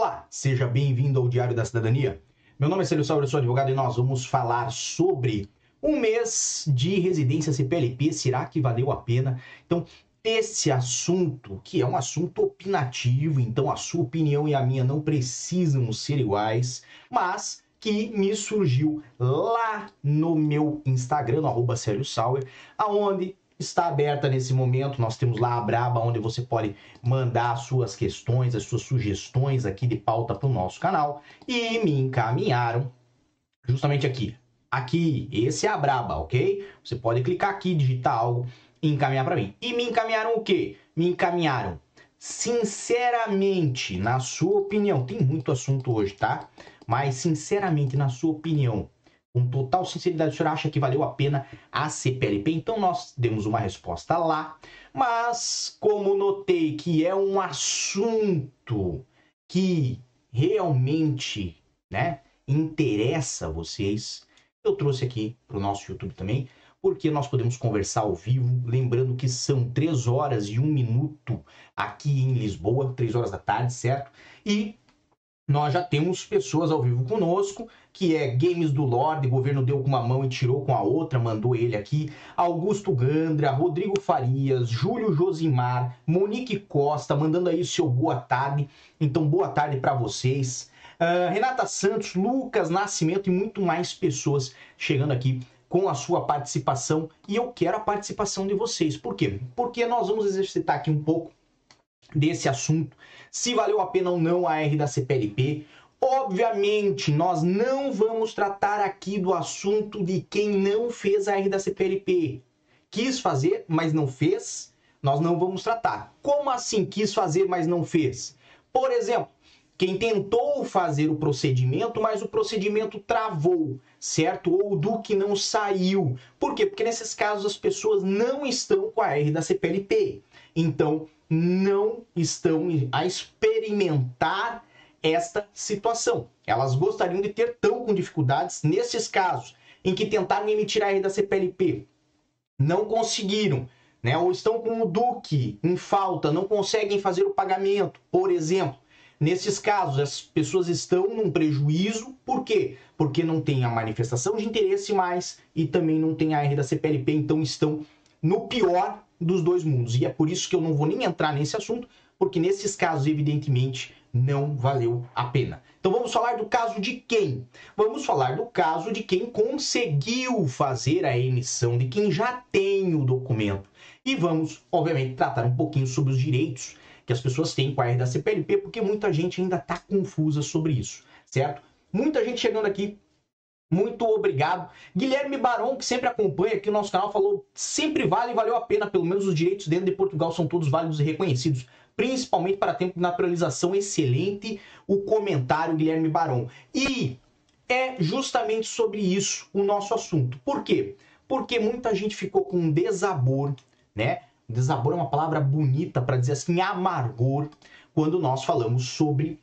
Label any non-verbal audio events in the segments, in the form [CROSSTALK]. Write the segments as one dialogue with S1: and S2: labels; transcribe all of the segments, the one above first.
S1: Olá, seja bem-vindo ao Diário da Cidadania. Meu nome é Célio Sauer, eu sou advogado e nós vamos falar sobre um mês de residência CPLP. Será que valeu a pena? Então, esse assunto, que é um assunto opinativo, então a sua opinião e a minha não precisam ser iguais, mas que me surgiu lá no meu Instagram, no arroba Sauer, aonde está aberta nesse momento. Nós temos lá a Braba, onde você pode mandar as suas questões, as suas sugestões aqui de pauta para o nosso canal. E me encaminharam justamente aqui. Aqui, esse é a Braba, ok? Você pode clicar aqui, digitar algo e encaminhar para mim. E me encaminharam o quê? Me encaminharam, sinceramente, na sua opinião, tem muito assunto hoje, tá? Mas, sinceramente, na sua opinião, com total sinceridade, o senhor acha que valeu a pena a CPLP? Então nós demos uma resposta lá, mas como notei que é um assunto que realmente, né, interessa a vocês, eu trouxe aqui para o nosso YouTube também, porque nós podemos conversar ao vivo, lembrando que são três horas e um minuto aqui em Lisboa, três horas da tarde, certo? E nós já temos pessoas ao vivo conosco, que é Games do Lorde, governo deu com uma mão e tirou com a outra, mandou ele aqui. Augusto Gandra, Rodrigo Farias, Júlio Josimar, Monique Costa, mandando aí o seu boa tarde. Então, boa tarde para vocês. Uh, Renata Santos, Lucas Nascimento e muito mais pessoas chegando aqui com a sua participação. E eu quero a participação de vocês. Por quê? Porque nós vamos exercitar aqui um pouco desse assunto, se valeu a pena ou não a R da CPLP. Obviamente, nós não vamos tratar aqui do assunto de quem não fez a R da CPLP. Quis fazer, mas não fez, nós não vamos tratar. Como assim quis fazer, mas não fez? Por exemplo, quem tentou fazer o procedimento, mas o procedimento travou, certo? Ou do que não saiu. Por quê? Porque nesses casos as pessoas não estão com a R da CPLP. Então, não estão a experimentar esta situação. Elas gostariam de ter tão com dificuldades nesses casos em que tentaram emitir a R da CPLP, não conseguiram, né? Ou estão com o Duque em falta, não conseguem fazer o pagamento, por exemplo. Nesses casos, as pessoas estão num prejuízo, por quê? Porque não tem a manifestação de interesse mais e também não tem a R da CPLP, então estão no pior dos dois mundos. E é por isso que eu não vou nem entrar nesse assunto, porque nesses casos, evidentemente, não valeu a pena. Então vamos falar do caso de quem? Vamos falar do caso de quem conseguiu fazer a emissão, de quem já tem o documento. E vamos, obviamente, tratar um pouquinho sobre os direitos que as pessoas têm com a da CPLP, porque muita gente ainda está confusa sobre isso, certo? Muita gente chegando aqui muito obrigado. Guilherme Barão, que sempre acompanha aqui o nosso canal, falou: sempre vale valeu a pena, pelo menos os direitos dentro de Portugal são todos válidos e reconhecidos, principalmente para tempo de naturalização. Excelente o comentário, Guilherme Barão. E é justamente sobre isso o nosso assunto. Por quê? Porque muita gente ficou com um desabor, né? Desabor é uma palavra bonita para dizer assim, amargor, quando nós falamos sobre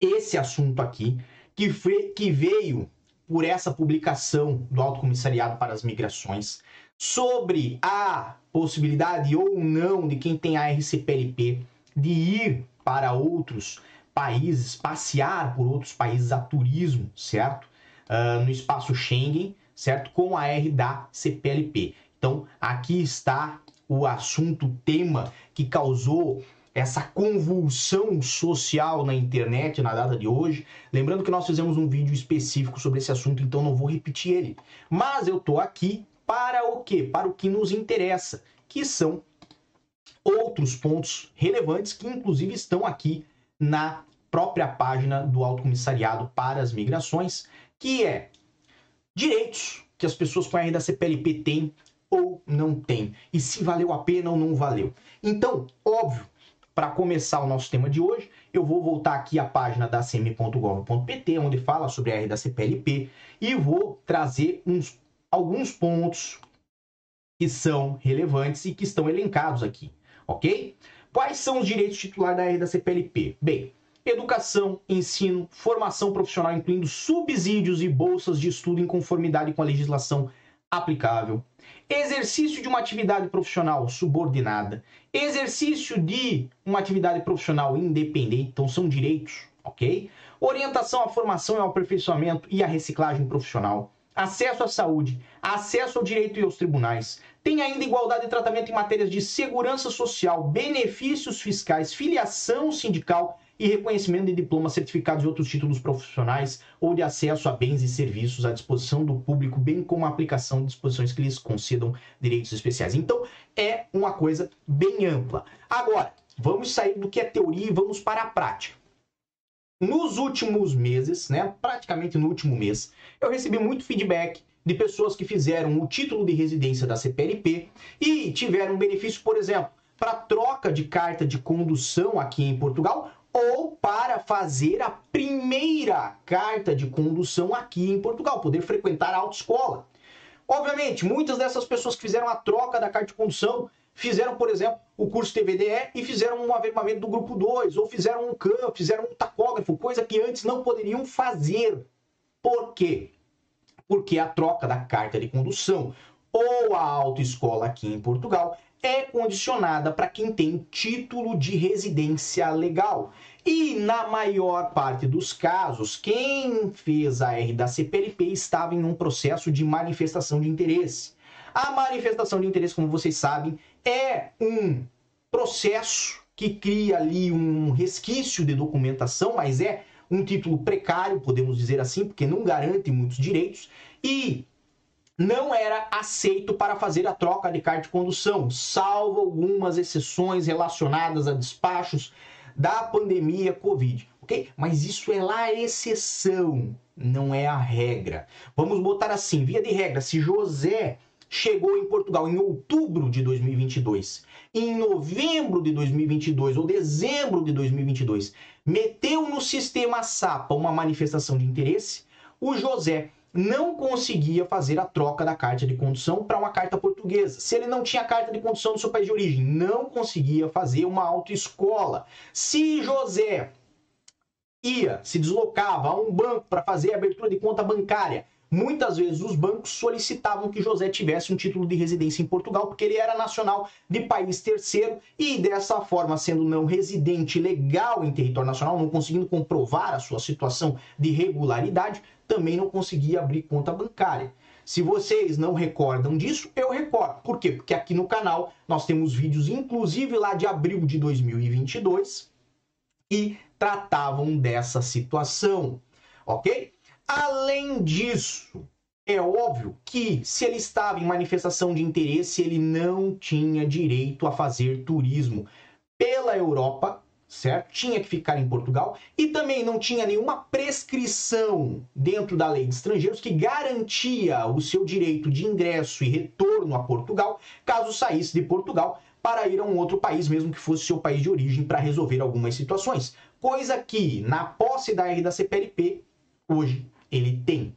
S1: esse assunto aqui, que, foi, que veio por essa publicação do Alto Comissariado para as Migrações sobre a possibilidade ou não de quem tem a RCPLP de ir para outros países, passear por outros países a turismo, certo? Uh, no espaço Schengen, certo? Com a R da CPLP. Então, aqui está o assunto, o tema que causou essa convulsão social na internet na data de hoje. Lembrando que nós fizemos um vídeo específico sobre esse assunto, então não vou repetir ele. Mas eu tô aqui para o quê? Para o que nos interessa, que são outros pontos relevantes que inclusive estão aqui na própria página do Alto Comissariado para as Migrações, que é direitos que as pessoas com a renda CPLP têm ou não têm, e se valeu a pena ou não valeu. Então, óbvio, para começar o nosso tema de hoje, eu vou voltar aqui à página da cm.gov.pt, onde fala sobre a R da CPLP, e vou trazer uns, alguns pontos que são relevantes e que estão elencados aqui, ok? Quais são os direitos titulares da R da CPLP? Bem, educação, ensino, formação profissional, incluindo subsídios e bolsas de estudo em conformidade com a legislação aplicável, exercício de uma atividade profissional subordinada, exercício de uma atividade profissional independente, então são direitos, ok? Orientação à formação e ao aperfeiçoamento e à reciclagem profissional, acesso à saúde, acesso ao direito e aos tribunais. Tem ainda igualdade de tratamento em matérias de segurança social, benefícios fiscais, filiação sindical e reconhecimento de diplomas, certificados e outros títulos profissionais ou de acesso a bens e serviços à disposição do público, bem como a aplicação de disposições que lhes concedam direitos especiais. Então, é uma coisa bem ampla. Agora, vamos sair do que é teoria e vamos para a prática. Nos últimos meses, né, praticamente no último mês, eu recebi muito feedback de pessoas que fizeram o título de residência da CPLP e tiveram benefício, por exemplo, para troca de carta de condução aqui em Portugal ou para fazer a primeira carta de condução aqui em Portugal, poder frequentar a autoescola. Obviamente, muitas dessas pessoas que fizeram a troca da carta de condução fizeram, por exemplo, o curso TVDE e fizeram um averbamento do grupo 2, ou fizeram um CAM, fizeram um tacógrafo, coisa que antes não poderiam fazer. Por quê? Porque a troca da carta de condução ou a autoescola aqui em Portugal é condicionada para quem tem título de residência legal. E na maior parte dos casos, quem fez a R da CPLP estava em um processo de manifestação de interesse. A manifestação de interesse, como vocês sabem, é um processo que cria ali um resquício de documentação, mas é um título precário, podemos dizer assim, porque não garante muitos direitos. E não era aceito para fazer a troca de carta de condução, salvo algumas exceções relacionadas a despachos da pandemia Covid, ok? Mas isso é lá a exceção, não é a regra. Vamos botar assim, via de regra, se José chegou em Portugal em outubro de 2022, em novembro de 2022 ou dezembro de 2022, meteu no sistema SAPA uma manifestação de interesse, o José não conseguia fazer a troca da carta de condução para uma carta portuguesa. Se ele não tinha carta de condução no seu país de origem, não conseguia fazer uma autoescola. Se José ia, se deslocava a um banco para fazer a abertura de conta bancária, muitas vezes os bancos solicitavam que José tivesse um título de residência em Portugal, porque ele era nacional de país terceiro e dessa forma, sendo não residente legal em território nacional, não conseguindo comprovar a sua situação de regularidade, também não conseguia abrir conta bancária. Se vocês não recordam disso, eu recordo. Por quê? Porque aqui no canal nós temos vídeos, inclusive lá de abril de 2022, que tratavam dessa situação, ok? Além disso, é óbvio que se ele estava em manifestação de interesse, ele não tinha direito a fazer turismo pela Europa certo? Tinha que ficar em Portugal e também não tinha nenhuma prescrição dentro da lei de estrangeiros que garantia o seu direito de ingresso e retorno a Portugal caso saísse de Portugal para ir a um outro país, mesmo que fosse seu país de origem, para resolver algumas situações. Coisa que, na posse da R da CPLP, hoje ele tem.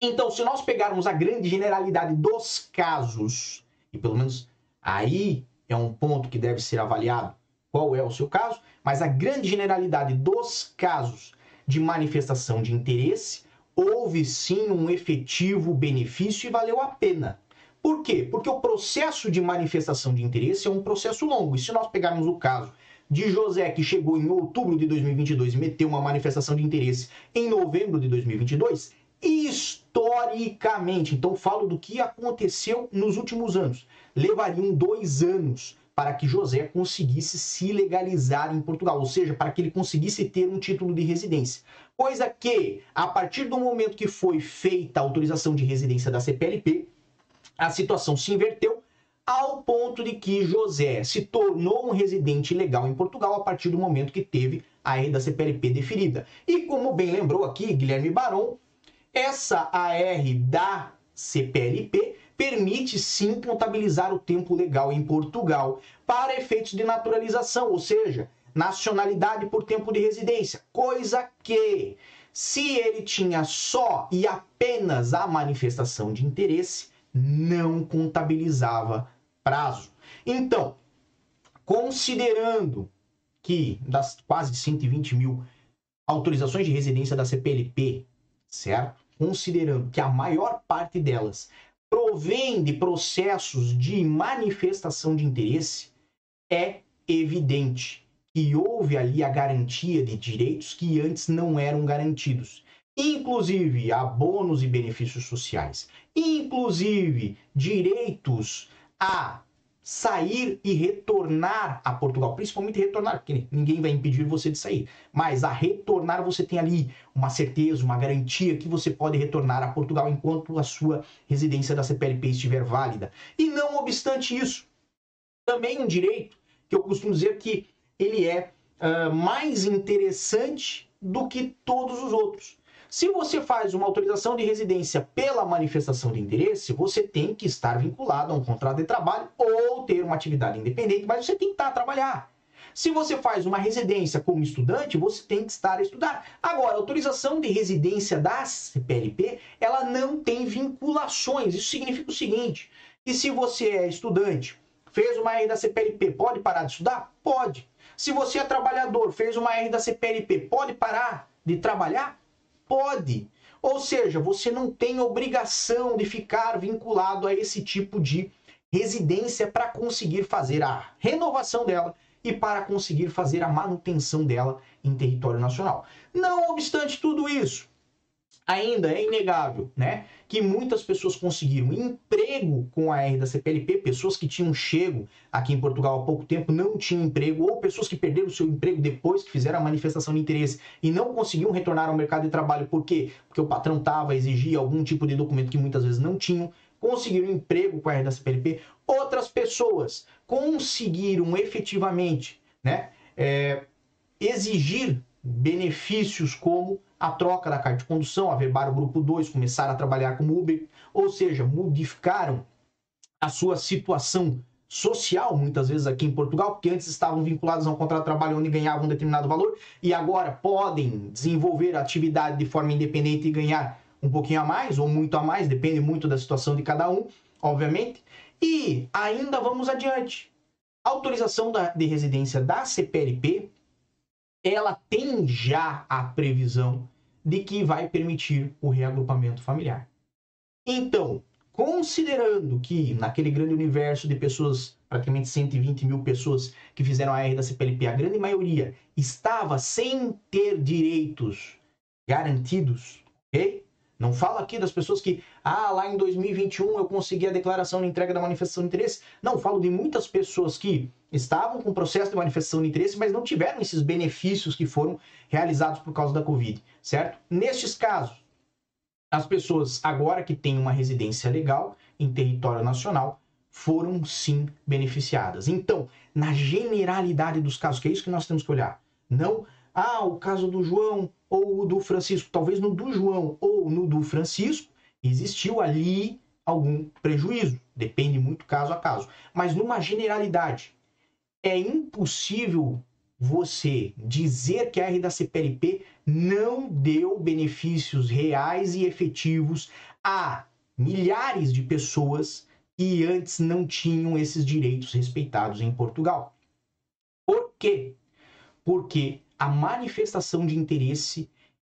S1: Então, se nós pegarmos a grande generalidade dos casos, e pelo menos aí é um ponto que deve ser avaliado, qual é o seu caso, mas a grande generalidade dos casos de manifestação de interesse, houve sim um efetivo benefício e valeu a pena. Por quê? Porque o processo de manifestação de interesse é um processo longo. E se nós pegarmos o caso de José, que chegou em outubro de 2022 e meteu uma manifestação de interesse em novembro de 2022, historicamente, então falo do que aconteceu nos últimos anos, levariam dois anos para que José conseguisse se legalizar em Portugal, ou seja, para que ele conseguisse ter um título de residência. Coisa que, a partir do momento que foi feita a autorização de residência da CPLP, a situação se inverteu ao ponto de que José se tornou um residente legal em Portugal a partir do momento que teve a R da CPLP deferida. E como bem lembrou aqui Guilherme Baron, essa AR da CPLP permite sim contabilizar o tempo legal em Portugal para efeitos de naturalização, ou seja, nacionalidade por tempo de residência, coisa que, se ele tinha só e apenas a manifestação de interesse, não contabilizava prazo. Então, considerando que das quase 120 mil autorizações de residência da CPLP, certo? Considerando que a maior parte delas provém de processos de manifestação de interesse, é evidente que houve ali a garantia de direitos que antes não eram garantidos. Inclusive abonos e benefícios sociais, inclusive direitos a sair e retornar a Portugal, principalmente retornar, porque ninguém vai impedir você de sair, mas a retornar você tem ali uma certeza, uma garantia que você pode retornar a Portugal enquanto a sua residência da CPLP estiver válida. E não obstante isso, também um direito que eu costumo dizer que ele é uh, mais interessante do que todos os outros. Se você faz uma autorização de residência pela manifestação de interesse, você tem que estar vinculado a um contrato de trabalho ou ter uma atividade independente, mas você tem que estar a trabalhar. Se você faz uma residência como estudante, você tem que estar a estudar. Agora, a autorização de residência da CPLP, ela não tem vinculações. Isso significa o seguinte, que se você é estudante, fez uma R da CPLP, pode parar de estudar? Pode. Se você é trabalhador, fez uma R da CPLP, pode parar de trabalhar? Pode. Ou seja, você não tem obrigação de ficar vinculado a esse tipo de residência para conseguir fazer a renovação dela e para conseguir fazer a manutenção dela em território nacional. Não obstante tudo isso, ainda é inegável, né, que muitas pessoas conseguiram emprego com a R da CPLP, pessoas que tinham chego aqui em Portugal há pouco tempo não tinham emprego, ou pessoas que perderam seu emprego depois que fizeram a manifestação de interesse e não conseguiam retornar ao mercado de trabalho, por quê? Porque o patrão estava, exigia algum tipo de documento que muitas vezes não tinham, conseguiram emprego com a R da CPLP, outras pessoas conseguiram efetivamente, né, é, exigir benefícios como a troca da carta de condução, averbar o grupo 2, começar a trabalhar como Uber, ou seja, modificaram a sua situação social, muitas vezes aqui em Portugal, porque antes estavam vinculados a um contrato de trabalho onde ganhavam um determinado valor e agora podem desenvolver a atividade de forma independente e ganhar um pouquinho a mais ou muito a mais, depende muito da situação de cada um, obviamente. E ainda vamos adiante. Autorização da, de residência da CPLP ela tem já a previsão de que vai permitir o reagrupamento familiar. Então, considerando que naquele grande universo de pessoas, praticamente 120 mil pessoas que fizeram a R da CPLP, a grande maioria estava sem ter direitos garantidos, ok? Não falo aqui das pessoas que, ah, lá em 2021 eu consegui a declaração de entrega da manifestação de interesse. Não, falo de muitas pessoas que estavam com processo de manifestação de interesse, mas não tiveram esses benefícios que foram realizados por causa da Covid, certo? Nestes casos, as pessoas agora que têm uma residência legal em território nacional foram sim beneficiadas. Então, na generalidade dos casos, que é isso que nós temos que olhar, não ah, o caso do João ou o do Francisco, talvez no do João ou no do Francisco, existiu ali algum prejuízo. Depende muito caso a caso. Mas numa generalidade, é impossível você dizer que a R da CPLP não deu benefícios reais e efetivos a milhares de pessoas que antes não tinham esses direitos respeitados em Portugal. Por quê? Porque a manifestação de interesse,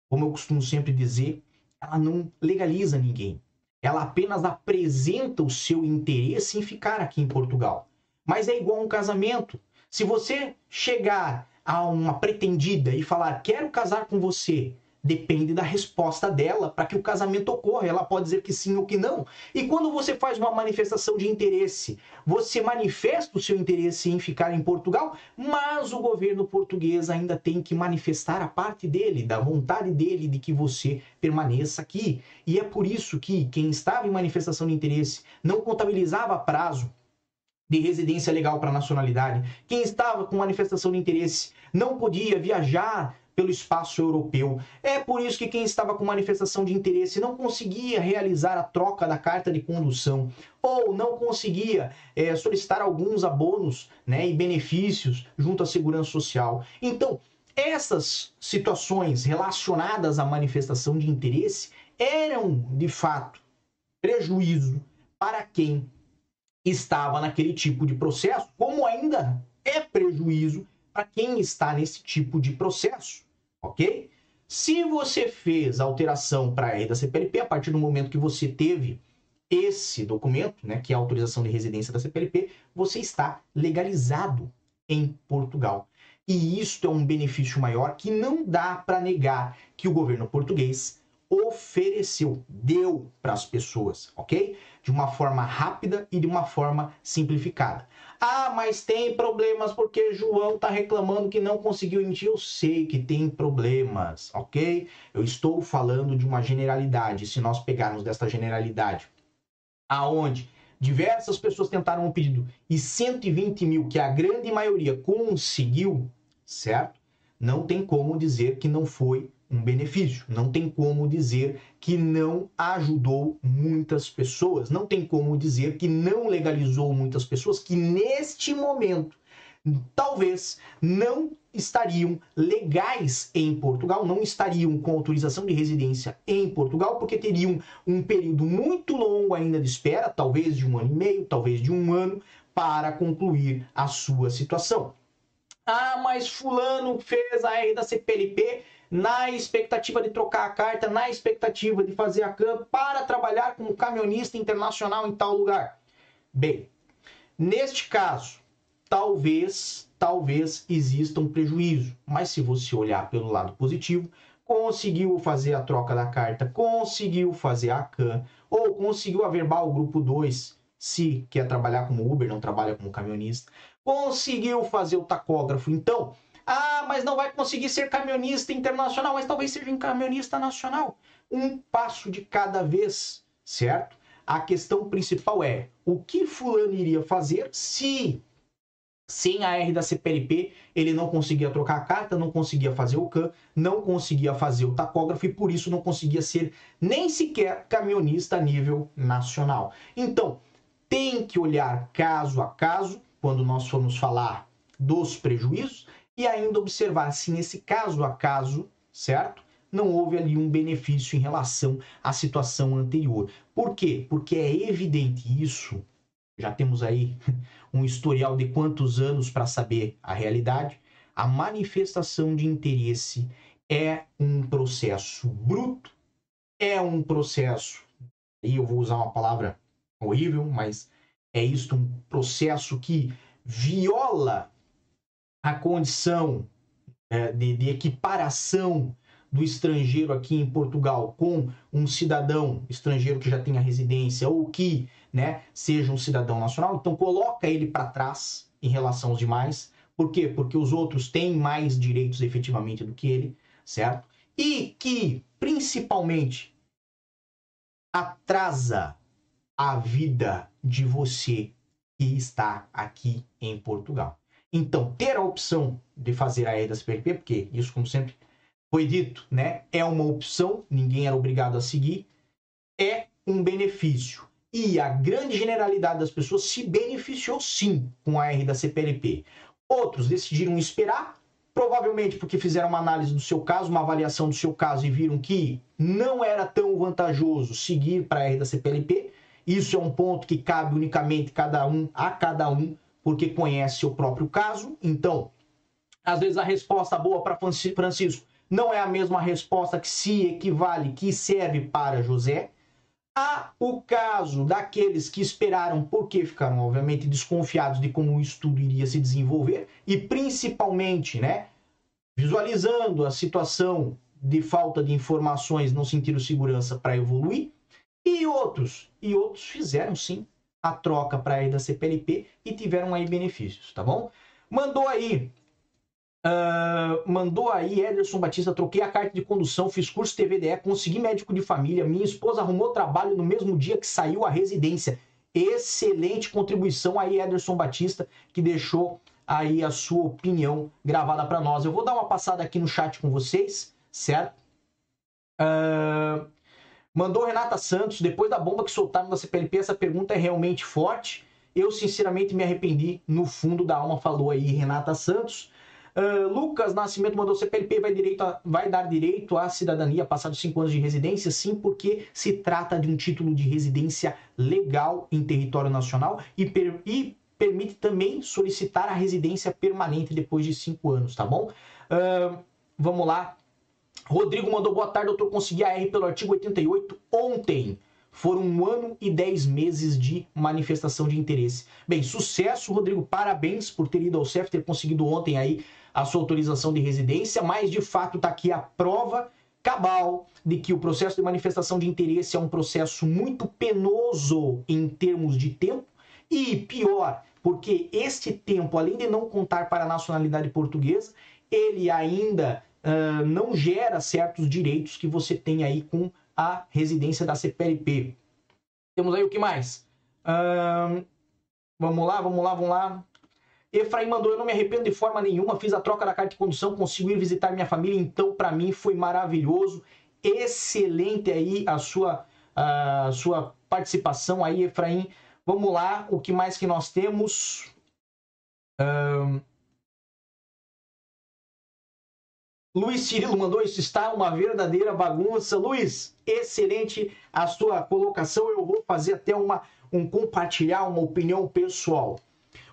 S1: como eu costumo sempre dizer, ela não legaliza ninguém. Ela apenas apresenta o seu interesse em ficar aqui em Portugal. Mas é igual um casamento. Se você chegar a uma pretendida e falar quero casar com você, Depende da resposta dela para que o casamento ocorra. Ela pode dizer que sim ou que não. E quando você faz uma manifestação de interesse, você manifesta o seu interesse em ficar em Portugal, mas o governo português ainda tem que manifestar a parte dele, da vontade dele de que você permaneça aqui. E é por isso que quem estava em manifestação de interesse não contabilizava prazo de residência legal para nacionalidade. Quem estava com manifestação de interesse não podia viajar pelo espaço europeu. É por isso que quem estava com manifestação de interesse não conseguia realizar a troca da carta de condução ou não conseguia é, solicitar alguns abonos né, e benefícios junto à segurança social. Então, essas situações relacionadas à manifestação de interesse eram, de fato, prejuízo para quem estava naquele tipo de processo, como ainda é prejuízo para quem está nesse tipo de processo ok? Se você fez a alteração para a da CPLP, a partir do momento que você teve esse documento, né, que é a autorização de residência da CPLP, você está legalizado em Portugal. E isto é um benefício maior que não dá para negar que o governo português ofereceu, deu para as pessoas, ok? De uma forma rápida e de uma forma simplificada. Ah, mas tem problemas porque João está reclamando que não conseguiu emitir. Eu sei que tem problemas, ok? Eu estou falando de uma generalidade. Se nós pegarmos desta generalidade, aonde diversas pessoas tentaram o um pedido e 120 mil, que a grande maioria conseguiu, certo? Não tem como dizer que não foi um benefício. Não tem como dizer que não ajudou muitas pessoas. Não tem como dizer que não legalizou muitas pessoas que neste momento talvez não estariam legais em Portugal, não estariam com autorização de residência em Portugal, porque teriam um período muito longo ainda de espera, talvez de um ano e meio, talvez de um ano, para concluir a sua situação. Ah, mas Fulano fez a R da CPLP na expectativa de trocar a carta, na expectativa de fazer a CAM para trabalhar como camionista internacional em tal lugar. Bem, neste caso, talvez, talvez exista um prejuízo, mas se você olhar pelo lado positivo, conseguiu fazer a troca da carta, conseguiu fazer a CAM, ou conseguiu averbar o grupo 2, se quer trabalhar como Uber, não trabalha como camionista, conseguiu fazer o tacógrafo. Então, ah, mas não vai conseguir ser camionista internacional, mas talvez seja um camionista nacional. Um passo de cada vez, certo? A questão principal é o que fulano iria fazer se sem a R da CPLP ele não conseguia trocar a carta, não conseguia fazer o CAN, não conseguia fazer o tacógrafo e por isso não conseguia ser nem sequer camionista a nível nacional. Então, tem que olhar caso a caso quando nós formos falar dos prejuízos e ainda observar se nesse caso a caso, certo? Não houve ali um benefício em relação à situação anterior. Por quê? Porque é evidente isso. Já temos aí [LAUGHS] um historial de quantos anos para saber a realidade. A manifestação de interesse é um processo bruto, é um processo, e eu vou usar uma palavra horrível, mas é isto um processo que viola a condição é, de, de equiparação do estrangeiro aqui em Portugal com um cidadão estrangeiro que já tenha residência ou que né, seja um cidadão nacional, então coloca ele para trás em relação aos demais. Por quê? Porque os outros têm mais direitos efetivamente do que ele, certo? E que, principalmente, atrasa a vida de você que está aqui em Portugal. Então, ter a opção de fazer a E das PRP, porque isso, como sempre foi dito, né, é uma opção, ninguém era obrigado a seguir, é um benefício. E a grande generalidade das pessoas se beneficiou sim com a R da CPLP. Outros decidiram esperar, provavelmente porque fizeram uma análise do seu caso, uma avaliação do seu caso e viram que não era tão vantajoso seguir para a R da CPLP. Isso é um ponto que cabe unicamente cada um a cada um porque conhece o próprio caso. Então, às vezes a resposta boa para Francisco não é a mesma resposta que se equivale, que serve para José. Há o caso daqueles que esperaram porque ficaram, obviamente, desconfiados de como o estudo iria se desenvolver e, principalmente, né, visualizando a situação de falta de informações, não sentiram segurança para evoluir. E outros, e outros fizeram sim a troca para ir da CPLP e tiveram aí benefícios, tá bom? Mandou aí Uh, mandou aí Ederson Batista, troquei a carta de condução, fiz curso TVDE, consegui médico de família, minha esposa arrumou trabalho no mesmo dia que saiu a residência. Excelente contribuição aí, Ederson Batista, que deixou aí a sua opinião gravada para nós. Eu vou dar uma passada aqui no chat com vocês, certo? Uh, Mandou Renata Santos, depois da bomba que soltaram da CPLP, essa pergunta é realmente forte. Eu, sinceramente, me arrependi. No fundo da alma, falou aí Renata Santos. Uh, Lucas Nascimento mandou CPLP vai, direito a, vai dar direito à cidadania passados cinco anos de residência? Sim, porque se trata de um título de residência legal em território nacional e, per, e permite também solicitar a residência permanente depois de cinco anos, tá bom? Uh, vamos lá. Rodrigo mandou boa tarde, doutor. Consegui a R pelo artigo 88 ontem. foram um ano e dez meses de manifestação de interesse. Bem, sucesso, Rodrigo, parabéns por ter ido ao CEF, ter conseguido ontem aí a sua autorização de residência, mas de fato está aqui a prova cabal de que o processo de manifestação de interesse é um processo muito penoso em termos de tempo e pior, porque este tempo, além de não contar para a nacionalidade portuguesa, ele ainda uh, não gera certos direitos que você tem aí com a residência da CPLP. Temos aí o que mais? Uh, vamos lá, vamos lá, vamos lá. Efraim mandou, eu não me arrependo de forma nenhuma, fiz a troca da carta de condução, consegui ir visitar minha família, então para mim foi maravilhoso. Excelente aí a sua, a sua participação aí, Efraim. Vamos lá, o que mais que nós temos? Um... Luiz Cirilo mandou isso está uma verdadeira bagunça. Luiz, excelente a sua colocação. Eu vou fazer até uma um compartilhar uma opinião pessoal.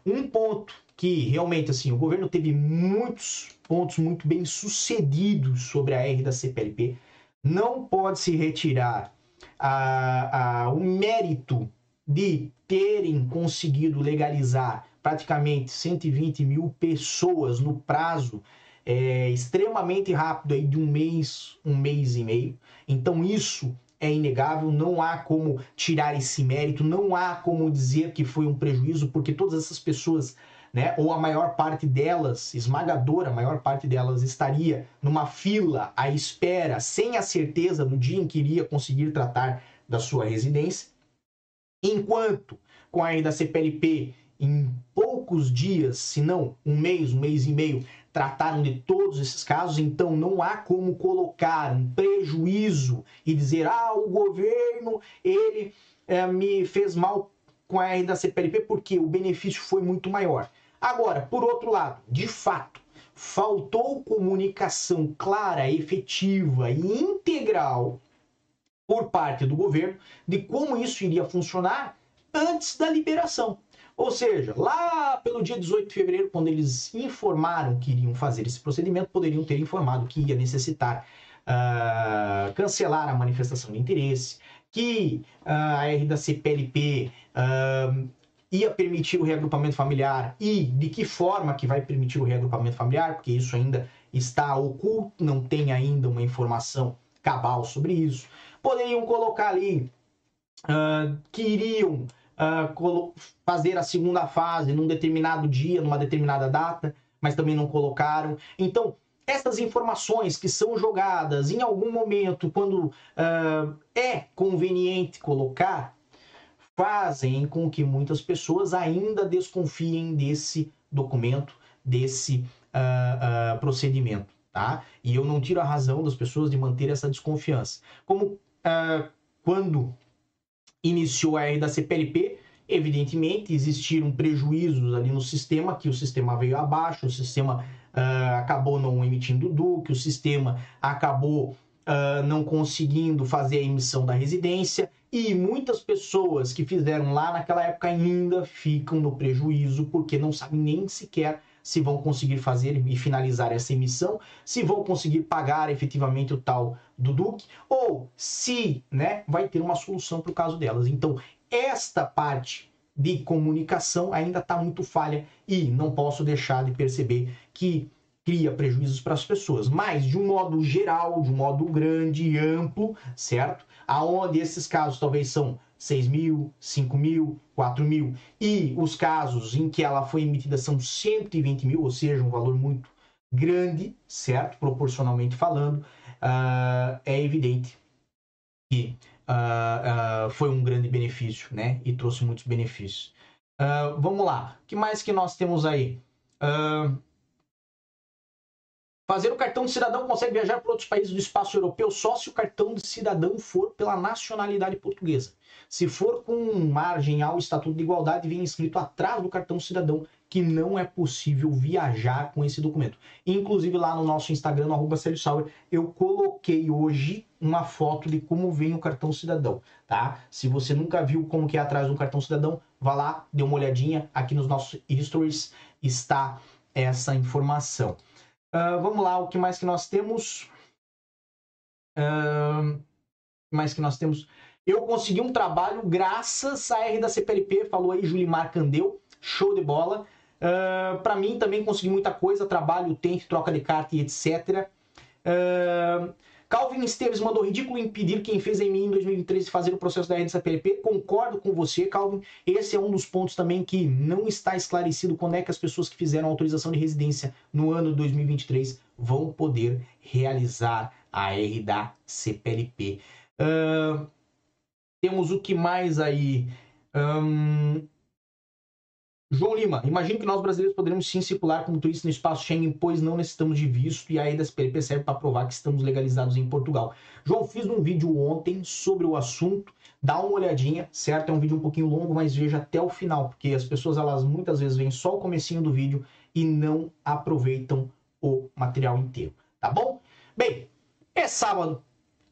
S1: Um ponto que realmente assim o governo teve muitos pontos muito bem sucedidos sobre a R da CPLP. Não pode se retirar a, a, o mérito de terem conseguido legalizar praticamente 120 mil pessoas no prazo é, extremamente rápido aí de um mês, um mês e meio. Então isso é inegável, não há como tirar esse mérito, não há como dizer que foi um prejuízo, porque todas essas pessoas, né, ou a maior parte delas, esmagadora, a maior parte delas estaria numa fila à espera, sem a certeza do dia em que iria conseguir tratar da sua residência. Enquanto com a da CPLP, em poucos dias, se não um mês, um mês e meio, trataram de todos esses casos, então não há como colocar um prejuízo e dizer, ah, o governo, ele é, me fez mal com a R da CPLP porque o benefício foi muito maior. Agora, por outro lado, de fato, faltou comunicação clara, efetiva e integral por parte do governo de como isso iria funcionar antes da liberação. Ou seja, lá pelo dia 18 de fevereiro, quando eles informaram que iriam fazer esse procedimento, poderiam ter informado que ia necessitar uh, cancelar a manifestação de interesse, que uh, a R da CPLP uh, ia permitir o reagrupamento familiar e de que forma que vai permitir o reagrupamento familiar, porque isso ainda está oculto, não tem ainda uma informação cabal sobre isso. Poderiam colocar ali que iriam uh, fazer a segunda fase num determinado dia, numa determinada data, mas também não colocaram. Então, essas informações que são jogadas em algum momento, quando uh, é conveniente colocar, fazem com que muitas pessoas ainda desconfiem desse documento, desse uh, uh, procedimento, tá? E eu não tiro a razão das pessoas de manter essa desconfiança. Como quando iniciou a R da CPLP, evidentemente existiram prejuízos ali no sistema, que o sistema veio abaixo, o sistema uh, acabou não emitindo DUC, o sistema acabou uh, não conseguindo fazer a emissão da residência, e muitas pessoas que fizeram lá naquela época ainda ficam no prejuízo, porque não sabem nem sequer se vão conseguir fazer e finalizar essa emissão, se vão conseguir pagar efetivamente o tal do Duque, ou se né, vai ter uma solução para o caso delas. Então, esta parte de comunicação ainda está muito falha e não posso deixar de perceber que cria prejuízos para as pessoas, mas de um modo geral, de um modo grande e amplo, certo? Aonde esses casos talvez são 6 mil, 5 mil, 4 mil. E os casos em que ela foi emitida são 120 mil, ou seja, um valor muito grande, certo? Proporcionalmente falando, uh, é evidente que uh, uh, foi um grande benefício, né? E trouxe muitos benefícios. vamos lá, o que mais que nós temos aí? Fazer o cartão de cidadão consegue viajar para outros países do espaço europeu só se o cartão de cidadão for pela nacionalidade portuguesa. Se for com margem ao Estatuto de Igualdade, vem escrito atrás do cartão cidadão que não é possível viajar com esse documento. Inclusive lá no nosso Instagram, no Sauer, eu coloquei hoje uma foto de como vem o cartão cidadão, tá? Se você nunca viu como que é atrás do cartão cidadão, vá lá, dê uma olhadinha. Aqui nos nossos stories está essa informação. Uh, vamos lá, o que mais que nós temos? Uh, o que mais que nós temos? Eu consegui um trabalho graças à R da CPLP, falou aí Julimar Candeu, show de bola. Uh, para mim também consegui muita coisa, trabalho, tempo, troca de carta e etc. Uh, Calvin Esteves mandou ridículo impedir quem fez em mim em 2013 fazer o processo da RDCPLP. Concordo com você, Calvin. Esse é um dos pontos também que não está esclarecido quando é que as pessoas que fizeram autorização de residência no ano de 2023 vão poder realizar a R da CPLP. Uh, temos o que mais aí? Um, João Lima, imagino que nós brasileiros poderemos sim circular como turistas no espaço Schengen, pois não necessitamos de visto e a EDSPLP serve para provar que estamos legalizados em Portugal. João, fiz um vídeo ontem sobre o assunto, dá uma olhadinha, certo? É um vídeo um pouquinho longo, mas veja até o final, porque as pessoas elas muitas vezes veem só o comecinho do vídeo e não aproveitam o material inteiro, tá bom? Bem, é sábado.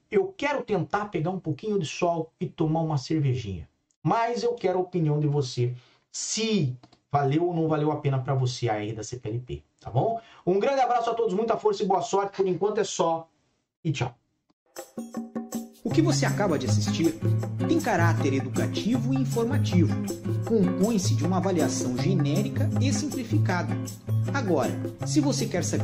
S1: Eu quero tentar pegar um pouquinho de sol e tomar uma cervejinha. Mas eu quero a opinião de você se valeu ou não valeu a pena para você aí da CPLP, tá bom? Um grande abraço a todos, muita força e boa sorte. Por enquanto é só e tchau.
S2: O que você acaba de assistir tem caráter educativo e informativo. Compõe-se de uma avaliação genérica e simplificada. Agora, se você quer saber